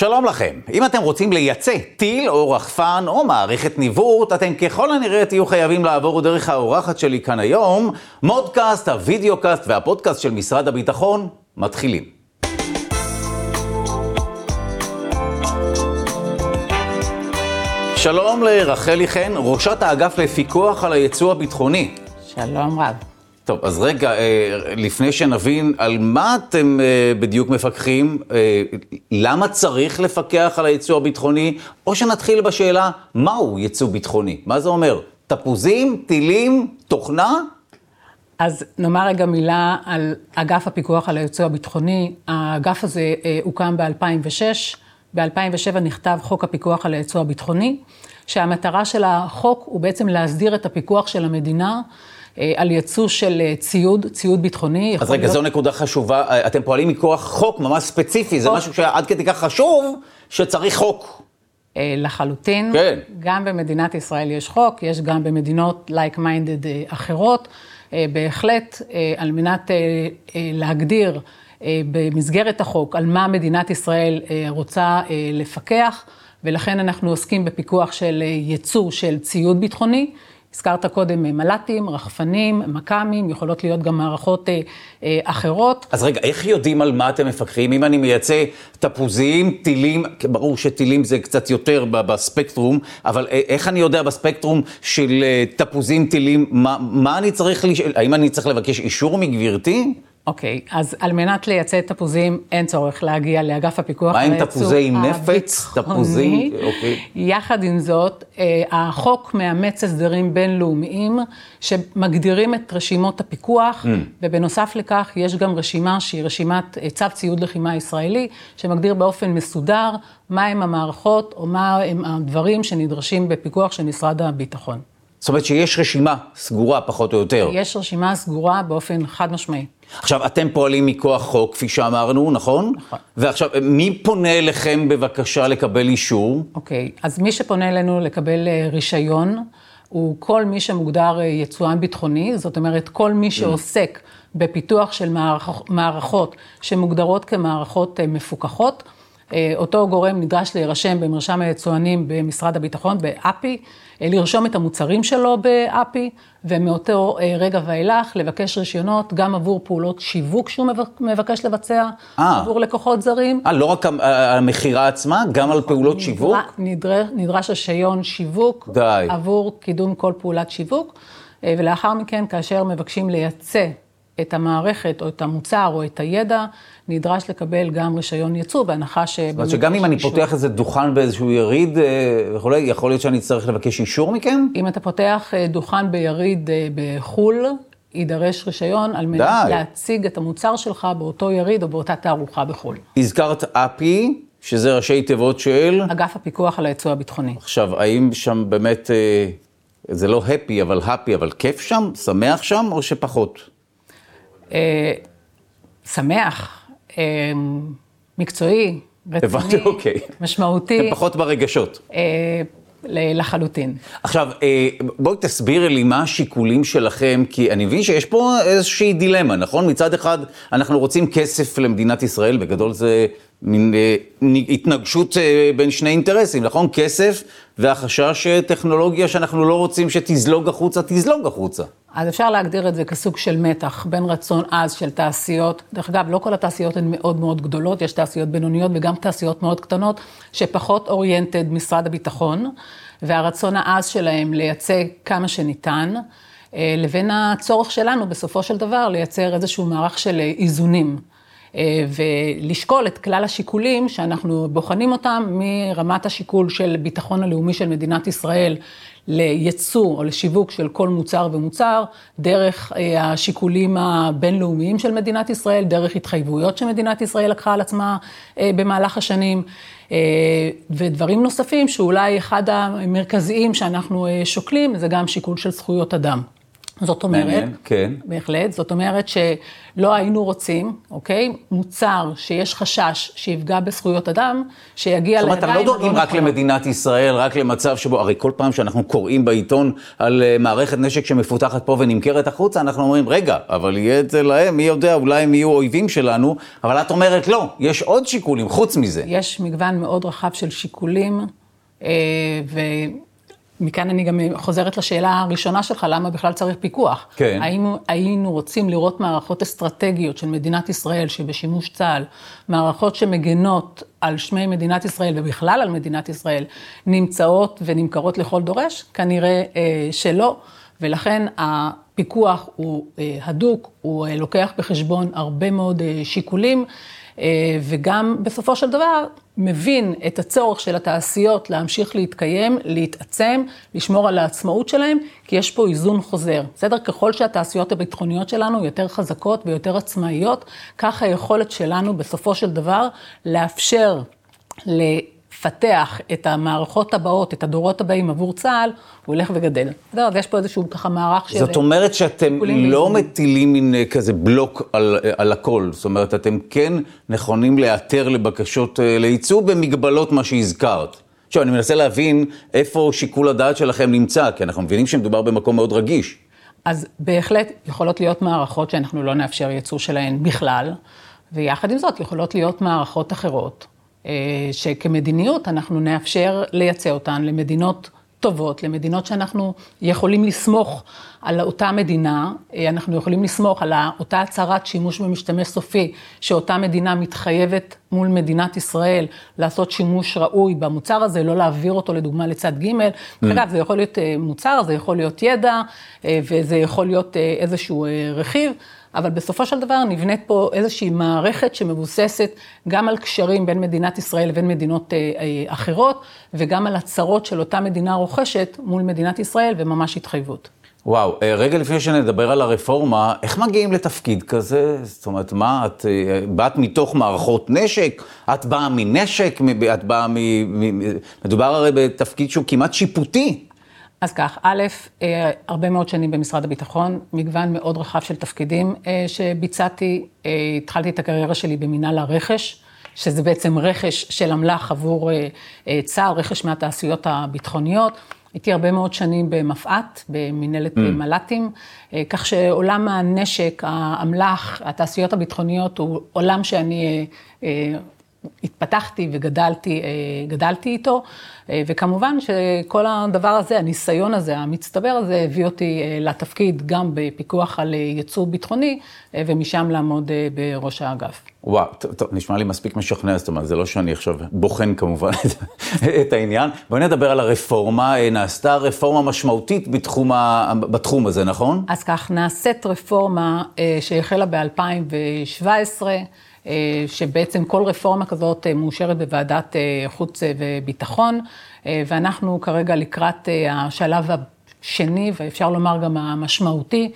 שלום לכם. אם אתם רוצים לייצא טיל או רחפן או מערכת ניווט, אתם ככל הנראה תהיו חייבים לעבור דרך האורחת שלי כאן היום. מודקאסט, הווידאו-קאסט והפודקאסט של משרד הביטחון מתחילים. שלום לרחלי חן, ראשת האגף לפיקוח על הייצוא הביטחוני. שלום רב. טוב, אז רגע, אה, לפני שנבין על מה אתם אה, בדיוק מפקחים, אה, למה צריך לפקח על הייצוא הביטחוני, או שנתחיל בשאלה, מהו ייצוא ביטחוני? מה זה אומר? תפוזים, טילים, תוכנה? אז נאמר רגע מילה על אגף הפיקוח על הייצוא הביטחוני. האגף הזה הוקם ב-2006. ב-2007 נכתב חוק הפיקוח על הייצוא הביטחוני, שהמטרה של החוק הוא בעצם להסדיר את הפיקוח של המדינה. אה, על ייצוא של אה, ציוד, ציוד ביטחוני. אז רגע, להיות... זו נקודה חשובה. אה, אתם פועלים מכוח חוק ממש ספציפי, חוק. זה משהו שעד כדי כך חשוב, שצריך חוק. לחלוטין. כן. גם במדינת ישראל יש חוק, יש גם במדינות like-minded אחרות. בהחלט, על מנת להגדיר במסגרת החוק על מה מדינת ישראל רוצה לפקח, ולכן אנחנו עוסקים בפיקוח של ייצוא של ציוד ביטחוני. הזכרת קודם מל"טים, רחפנים, מכ"מים, יכולות להיות גם מערכות אה, אה, אחרות. אז רגע, איך יודעים על מה אתם מפקחים? אם אני מייצא תפוזים, טילים, ברור שטילים זה קצת יותר בספקטרום, אבל אה, איך אני יודע בספקטרום של אה, תפוזים, טילים, מה, מה אני צריך, האם אני צריך לבקש אישור מגברתי? אוקיי, okay, אז על מנת לייצא תפוזים, אין צורך להגיע לאגף הפיקוח מה עם תפוזי נפץ? תפוזים? אוקיי. Okay. יחד עם זאת, אה, החוק מאמץ הסדרים בינלאומיים שמגדירים את רשימות הפיקוח, mm. ובנוסף לכך יש גם רשימה שהיא רשימת אה, צו ציוד לחימה ישראלי, שמגדיר באופן מסודר מהם המערכות או מה הם הדברים שנדרשים בפיקוח של משרד הביטחון. זאת אומרת שיש רשימה סגורה פחות או יותר. יש רשימה סגורה באופן חד משמעי. עכשיו, אתם פועלים מכוח חוק, כפי שאמרנו, נכון? נכון. ועכשיו, מי פונה אליכם בבקשה לקבל אישור? אוקיי, אז מי שפונה אלינו לקבל אה, רישיון, הוא כל מי שמוגדר אה, יצואן ביטחוני, זאת אומרת, כל מי שעוסק בפיתוח של מערכות שמוגדרות כמערכות אה, מפוקחות. אותו גורם נדרש להירשם במרשם היצואנים במשרד הביטחון, באפ"י, לרשום את המוצרים שלו באפ"י, ומאותו אה, רגע ואילך לבקש רישיונות גם עבור פעולות שיווק שהוא מבקש לבצע, 아, אה. עבור לקוחות זרים. אה, לא רק המכירה עצמה, גם על פעולות נדרש, שיווק? נדרש, נדרש רישיון שיווק, די. עבור קידום כל פעולת שיווק, אה, ולאחר מכן, כאשר מבקשים לייצא את המערכת או את המוצר או את הידע, נדרש לקבל גם רישיון ייצוא, בהנחה ש... זאת אומרת שגם אם אני אישור. פותח איזה דוכן באיזשהו יריד אה, וכולי, יכול להיות שאני אצטרך לבקש אישור מכם? אם אתה פותח אה, דוכן ביריד אה, בחו"ל, יידרש רישיון על מנת די. להציג את המוצר שלך באותו יריד או באותה תערוכה בחו"ל. הזכרת אפי, שזה ראשי תיבות של? אגף הפיקוח על הייצוא הביטחוני. עכשיו, האם שם באמת, זה לא הפי, אבל הפי, אבל כיף שם? שמח שם, או שפחות? שמח, אה, מקצועי, רציני, אוקיי. משמעותי. אתם פחות ברגשות. אה, לחלוטין. עכשיו, אה, בואי תסבירי לי מה השיקולים שלכם, כי אני מבין שיש פה איזושהי דילמה, נכון? מצד אחד, אנחנו רוצים כסף למדינת ישראל, בגדול זה מין אה, התנגשות אה, בין שני אינטרסים, נכון? כסף והחשש שטכנולוגיה שאנחנו לא רוצים שתזלוג החוצה, תזלוג החוצה. אז אפשר להגדיר את זה כסוג של מתח בין רצון עז של תעשיות, דרך אגב, לא כל התעשיות הן מאוד מאוד גדולות, יש תעשיות בינוניות וגם תעשיות מאוד קטנות, שפחות אוריינטד משרד הביטחון, והרצון העז שלהם לייצא כמה שניתן, אה, לבין הצורך שלנו בסופו של דבר לייצר איזשהו מערך של איזונים. אה, ולשקול את כלל השיקולים שאנחנו בוחנים אותם מרמת השיקול של ביטחון הלאומי של מדינת ישראל לייצוא או לשיווק של כל מוצר ומוצר, דרך אה, השיקולים הבינלאומיים של מדינת ישראל, דרך התחייבויות שמדינת ישראל לקחה על עצמה אה, במהלך השנים. ודברים נוספים שאולי אחד המרכזיים שאנחנו שוקלים זה גם שיקול של זכויות אדם. זאת אומרת, מעניין, כן. בהחלט, זאת אומרת שלא היינו רוצים, אוקיי, מוצר שיש חשש שיפגע בזכויות אדם, שיגיע זאת אומרת, לידיים אתם לא דואגים רק. למדינת ישראל, רק למצב שבו, הרי כל פעם שאנחנו קוראים בעיתון על אה, מערכת נשק שמפותחת פה ונמכרת החוצה, אנחנו אומרים, רגע, אבל יהיה את זה להם, מי יודע, אולי הם יהיו אויבים שלנו, אבל את אומרת, לא, יש עוד שיקולים חוץ מזה. יש מגוון מאוד רחב של שיקולים, אה, ומכאן אני גם חוזרת לשאלה הראשונה שלך, למה בכלל צריך פיקוח? כן. האם היינו רוצים לראות מערכות אסטרטגיות של מדינת ישראל שבשימוש צה"ל, מערכות שמגנות על שמי מדינת ישראל ובכלל על מדינת ישראל, נמצאות ונמכרות לכל דורש? כנראה אה, שלא. ולכן הפיקוח הוא אה, הדוק, הוא אה, לוקח בחשבון הרבה מאוד אה, שיקולים, וגם בסופו של דבר מבין את הצורך של התעשיות להמשיך להתקיים, להתעצם, לשמור על העצמאות שלהם, כי יש פה איזון חוזר. בסדר? ככל שהתעשיות הביטחוניות שלנו יותר חזקות ויותר עצמאיות, כך היכולת שלנו בסופו של דבר לאפשר לפתח את המערכות הבאות, את הדורות הבאים עבור צה"ל, הוא הולך וגדל. בסדר? אז יש פה איזשהו ככה מערך של... זאת אומרת שאתם לא. מטילים מין אה, כזה בלוק על, אה, על הכל, זאת אומרת, אתם כן נכונים להיעתר לבקשות אה, לייצוא במגבלות מה שהזכרת. עכשיו, אני מנסה להבין איפה שיקול הדעת שלכם נמצא, כי אנחנו מבינים שמדובר במקום מאוד רגיש. אז בהחלט יכולות להיות מערכות שאנחנו לא נאפשר ייצוא שלהן בכלל, ויחד עם זאת יכולות להיות מערכות אחרות, שכמדיניות אנחנו נאפשר לייצא אותן למדינות טובות, למדינות שאנחנו יכולים לסמוך על אותה מדינה, אה, אנחנו יכולים לסמוך על אותה הצהרת שימוש במשתמש סופי, שאותה מדינה מתחייבת מול מדינת ישראל לעשות שימוש ראוי במוצר הזה, לא להעביר אותו לדוגמה לצד ג'. אגב, זה יכול להיות אה, מוצר, זה יכול להיות ידע, אה, וזה יכול להיות אה, איזשהו אה, רכיב. אבל בסופו של דבר נבנית פה איזושהי מערכת שמבוססת גם על קשרים בין מדינת ישראל לבין מדינות אה, אה, אחרות, וגם על הצהרות של אותה מדינה רוכשת מול מדינת ישראל, וממש התחייבות. וואו, אה, רגע לפני שנדבר על הרפורמה, איך מגיעים לתפקיד כזה? זאת אומרת, מה, את באת מתוך מערכות נשק? את באה מנשק? את באה. מ- מדובר הרי בתפקיד שהוא כמעט שיפוטי. אז כך, א', אה, הרבה מאוד שנים במשרד הביטחון, מגוון מאוד רחב של תפקידים אה, שביצעתי. אה, התחלתי את הקריירה שלי במינהל הרכש, שזה בעצם רכש של אמל"ח עבור צה"ל, רכש מהתעשיות הביטחוניות. הייתי הרבה מאוד שנים במפא"ת, במינהלת mm. מל"טים, כך שעולם הנשק, האמל"ח, התעשיות הביטחוניות, הוא עולם שאני... אה, אה, התפתחתי וגדלתי גדלתי איתו, וכמובן שכל הדבר הזה, הניסיון הזה, המצטבר הזה, הביא אותי לתפקיד גם בפיקוח על ייצוא ביטחוני, ומשם לעמוד בראש האגף. וואו, טוב, טוב, נשמע לי מספיק משכנע, זאת אומרת, זה לא שאני עכשיו בוחן כמובן את, העניין. בואי נדבר על הרפורמה, נעשתה רפורמה משמעותית בתחום, ה, בתחום הזה, נכון? אז כך, נעשית רפורמה שהחלה ב-2017. שבעצם כל רפורמה כזאת מאושרת בוועדת חוץ וביטחון, ואנחנו כרגע לקראת השלב השני, ואפשר לומר גם המשמעותי,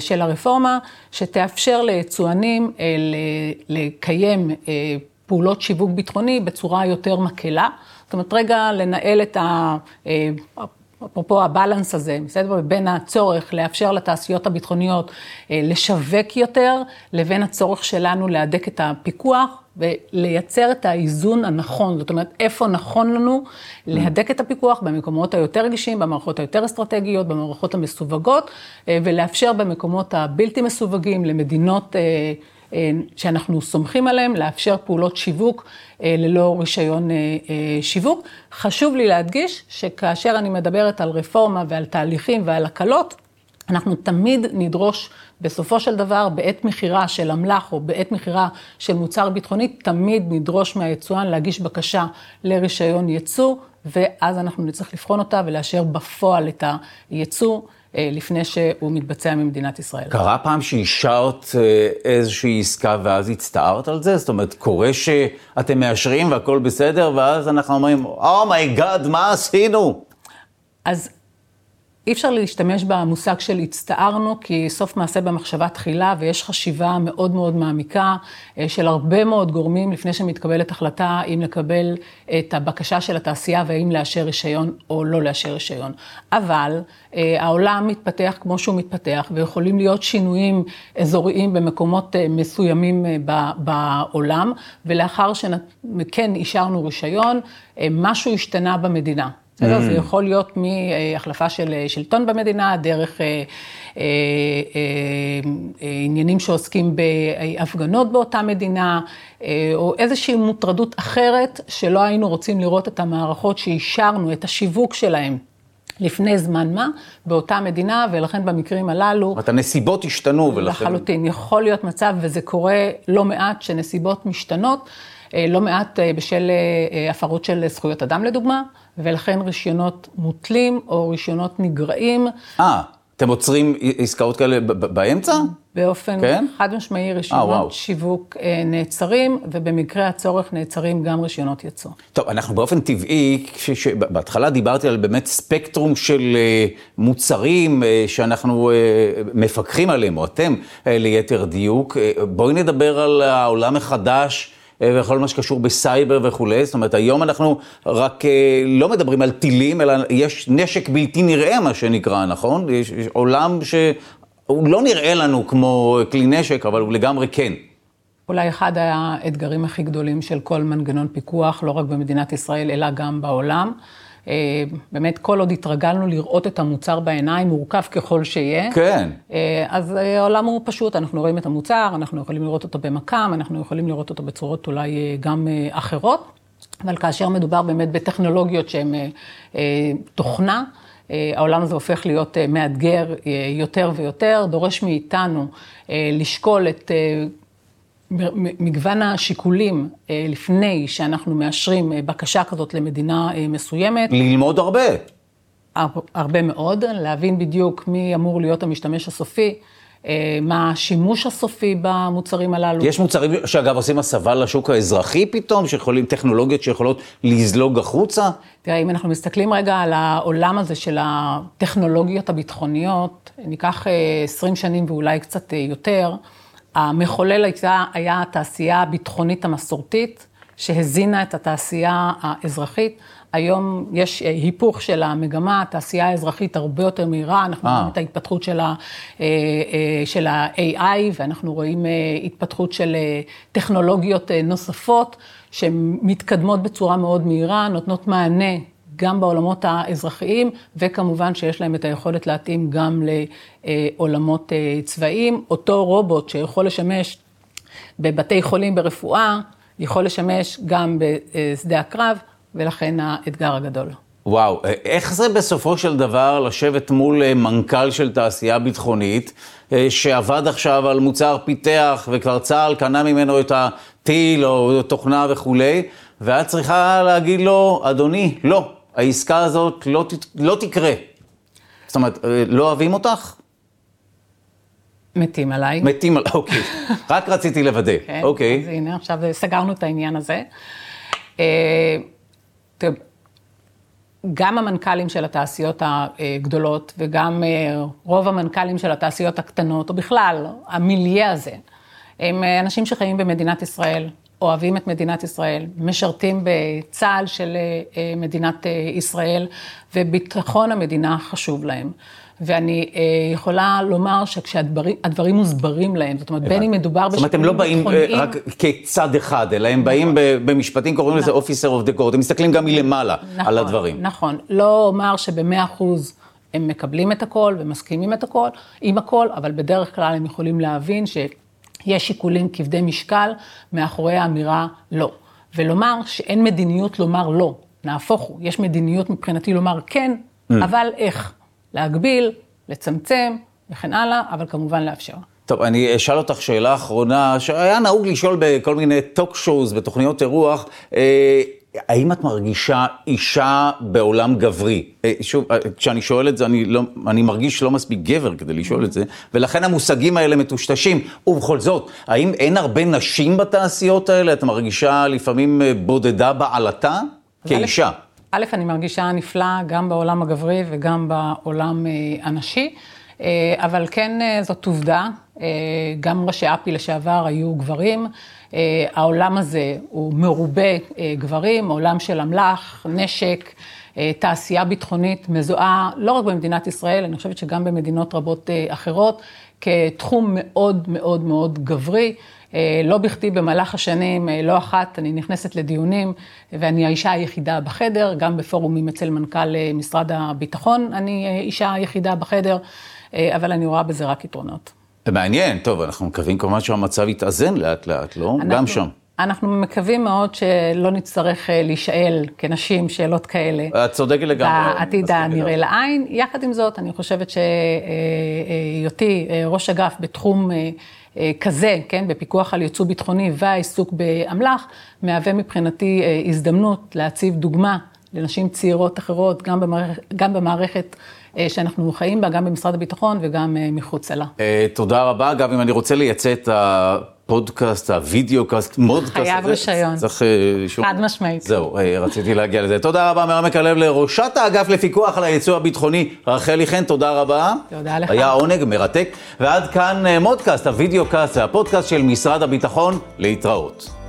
של הרפורמה, שתאפשר ליצואנים לקיים פעולות שיווק ביטחוני בצורה יותר מקלה. זאת אומרת, רגע לנהל את ה... אפרופו הבלנס הזה, בסדר? בין הצורך לאפשר לתעשיות הביטחוניות לשווק יותר, לבין הצורך שלנו להדק את הפיקוח ולייצר את האיזון הנכון. זאת אומרת, איפה נכון לנו להדק את הפיקוח במקומות היותר רגישים, במערכות היותר אסטרטגיות, במערכות המסווגות, ולאפשר במקומות הבלתי מסווגים למדינות שאנחנו סומכים עליהם, לאפשר פעולות שיווק ללא רישיון שיווק. חשוב לי להדגיש שכאשר אני מדברת על רפורמה ועל תהליכים ועל הקלות, אנחנו תמיד נדרוש בסופו של דבר, בעת מכירה של אמל"ח או בעת מכירה של מוצר ביטחוני, תמיד נדרוש מהיצואן להגיש בקשה לרישיון ייצוא, ואז אנחנו נצטרך לבחון אותה ולאשר בפועל את הייצוא. לפני שהוא מתבצע ממדינת ישראל. קרה פעם שאישרת איזושהי עסקה ואז הצטערת על זה? זאת אומרת, קורה שאתם מאשרים והכל בסדר, ואז אנחנו אומרים, oh my God, oh מה עשינו? אז אי אפשר להשתמש במושג של הצטערנו, כי סוף מעשה במחשבה תחילה, ויש חשיבה מאוד מאוד מעמיקה אה, של הרבה מאוד גורמים לפני שמתקבלת החלטה אם לקבל את הבקשה של התעשייה והאם לאשר רישיון או לא לאשר רישיון. אבל אה, העולם מתפתח כמו שהוא מתפתח, ויכולים להיות שינויים אזוריים במקומות אה, מסוימים בעולם, ולאחר שכן אישרנו רישיון, משהו השתנה במדינה. בסדר? זה mm. יכול להיות מהחלפה של אה, שלטון במדינה, דרך אה, אה, עניינים שעוסקים בהפגנות באותה מדינה, או איזושהי מוטרדות אחרת, שלא היינו רוצים לראות את המערכות שאישרנו, את השיווק שלהם. לפני זמן מה, באותה מדינה, ולכן במקרים הללו... זאת אומרת, הנסיבות השתנו ולכן... לחלוטין, יכול להיות מצב, וזה קורה לא מעט, שנסיבות משתנות, לא מעט בשל הפרות של זכויות אדם לדוגמה. ולכן רישיונות מותלים או רישיונות נגרעים. אה, אתם עוצרים עסקאות כאלה באמצע? באופן כן? חד משמעי, רישיונות 아, שיווק אה, נעצרים, ובמקרה הצורך נעצרים גם רישיונות יצוא. טוב, אנחנו באופן טבעי, בהתחלה דיברתי על באמת ספקטרום של אה, מוצרים אה, שאנחנו מפקחים עליהם, או אתם ליתר דיוק. בואי נדבר על העולם החדש. אה, וכל מה שקשור בסייבר וכולי. זאת אומרת, היום אנחנו רק אה, לא מדברים על טילים, אלא יש נשק בלתי נראה, מה שנקרא, נכון? יש, יש עולם שהוא לא נראה לנו כמו כלי נשק, אבל הוא לגמרי כן. אולי אחד האתגרים הכי גדולים של כל מנגנון פיקוח, לא רק במדינת ישראל, אלא גם בעולם. אה, באמת, כל עוד התרגלנו לראות את המוצר בעיניים, מורכב ככל שיהיה. כן. אה, אז אה, העולם הוא פשוט, אנחנו רואים את המוצר, אנחנו יכולים לראות אותו במקם, אנחנו יכולים לראות אותו בצורות אולי גם אחרות, אבל כאשר מדובר באמת בטכנולוגיות שהן תוכנה, העולם הזה הופך להיות מאתגר יותר ויותר, דורש מאיתנו לשקול את מגוון השיקולים אה, לפני שאנחנו מאשרים אה, בקשה כזאת למדינה אה, מסוימת. ללמוד הרבה. הרבה מאוד, להבין בדיוק מי אמור להיות המשתמש הסופי. מה השימוש הסופי במוצרים הללו. יש מוצרים שאגב עושים הסבה לשוק האזרחי פתאום, שיכולים, טכנולוגיות שיכולות לזלוג החוצה? תראה, אם אנחנו מסתכלים רגע על העולם הזה של הטכנולוגיות הביטחוניות, ניקח 20 שנים ואולי קצת יותר, המחולל הייתה, היה התעשייה הביטחונית המסורתית, שהזינה את התעשייה האזרחית. היום יש אה, היפוך של המגמה, התעשייה האזרחית הרבה יותר מהירה, אנחנו רואים אה. את ההתפתחות של ה-AI, אה, ואנחנו רואים התפתחות של טכנולוגיות נוספות, שמתקדמות בצורה מאוד מהירה, נותנות מענה גם בעולמות האזרחיים, וכמובן שיש להם את היכולת להתאים גם לעולמות אה, צבאיים. אותו רובוט שיכול לשמש בבתי חולים ברפואה, יכול לשמש גם בשדה הקרב, ולכן האתגר הגדול. וואו, איך זה בסופו של דבר לשבת מול אה, מנכ"ל של תעשייה ביטחונית, אה, שעבד עכשיו על מוצר פיתח, וכבר צה"ל קנה ממנו את הטיל או תוכנה וכולי, ואת צריכה להגיד לו, אדוני, לא, העסקה הזאת לא, לא תקרה. זאת אומרת, אה, לא אוהבים אותך? מתים עליי. מתים עליי, אוקיי. רק רציתי לוודא, כן, אוקיי. אז הנה, עכשיו סגרנו את העניין הזה. אה, גם המנכ"לים של התעשיות הגדולות וגם אה, רוב המנכ"לים של התעשיות הקטנות, או בכלל, המיליה הזה, הם אנשים שחיים במדינת ישראל, אוהבים את מדינת ישראל, משרתים בצה"ל של אה, מדינת אה, ישראל, וביטחון המדינה חשוב להם. ואני אה, יכולה לומר שכשהדברים מוסברים להם, זאת אומרת, בין אם מדובר בשיקולים ביטחוניים... זאת אומרת, הם לא באים רק כצד אחד, אלא הם באים נכון. במשפטים, קוראים לזה אופיסר אוף דה קורט, הם מסתכלים גם מלמעלה על נכון, הדברים. נכון, לא אומר שבמאה אחוז הם מקבלים את הכל ומסכימים את הכל, עם הכל, אבל בדרך כלל הם יכולים להבין ש... יש שיקולים כבדי משקל מאחורי האמירה לא. ולומר שאין מדיניות לומר לא, נהפוך הוא, יש מדיניות מבחינתי לומר כן, mm. אבל איך? להגביל, לצמצם וכן הלאה, אבל כמובן לאפשר. טוב, אני אשאל אותך שאלה אחרונה, שהיה נהוג לשאול בכל מיני טוק שואוז, בתוכניות אירוח, אה, האם את מרגישה אישה בעולם גברי? אה, שוב, אה, כשאני שואל את זה, אני, לא, אני מרגיש לא מספיק גבר כדי לשאול את זה, ולכן המושגים האלה מטושטשים. ובכל זאת, האם אין הרבה נשים בתעשיות האלה? את מרגישה לפעמים אה, בודדה בעלתה? כאישה. א', אני מרגישה נפלא גם בעולם הגברי וגם בעולם הנשי, אבל כן זאת עובדה, גם ראשי אפי לשעבר היו גברים. העולם הזה הוא מרובה גברים, עולם של אמל"ח, נשק. תעשייה ביטחונית מזוהה לא רק במדינת ישראל, אני חושבת שגם במדינות רבות אחרות, כתחום מאוד מאוד מאוד גברי. לא בכדי במהלך השנים, לא אחת, אני נכנסת לדיונים ואני האישה היחידה בחדר, גם בפורומים אצל מנכ"ל משרד הביטחון, אני אישה היחידה בחדר, אבל אני רואה בזה רק יתרונות. מעניין, טוב, אנחנו מקווים כמובן שהמצב יתאזן לאט לאט, לא? אנחנו, גם שם. אנחנו מקווים מאוד שלא נצטרך להישאל כנשים שאלות כאלה. את צודקת לגמרי. בעתיד הנראה לעין. יחד עם זאת, אני חושבת שהיותי ראש אגף בתחום כזה, כן, בפיקוח על ייצוא ביטחוני והעיסוק באמל"ח, מהווה מבחינתי הזדמנות להציב דוגמה לנשים צעירות אחרות, גם במערכת, גם במערכת שאנחנו חיים בה, גם במשרד הביטחון וגם מחוצה לה. תודה רבה. גם אם אני רוצה לייצא את ה... פודקאסט, הווידאו-קאסט, מודקאסט. חייב רישיון. צריך אישור. חד משמעית. זהו, רציתי להגיע לזה. תודה רבה מעמק הלב לראשת האגף לפיקוח על הייצוא הביטחוני, רחלי חן, תודה רבה. תודה לך. היה עונג מרתק. ועד כאן מודקאסט, הווידאו-קאסט, הפודקאסט של משרד הביטחון, להתראות.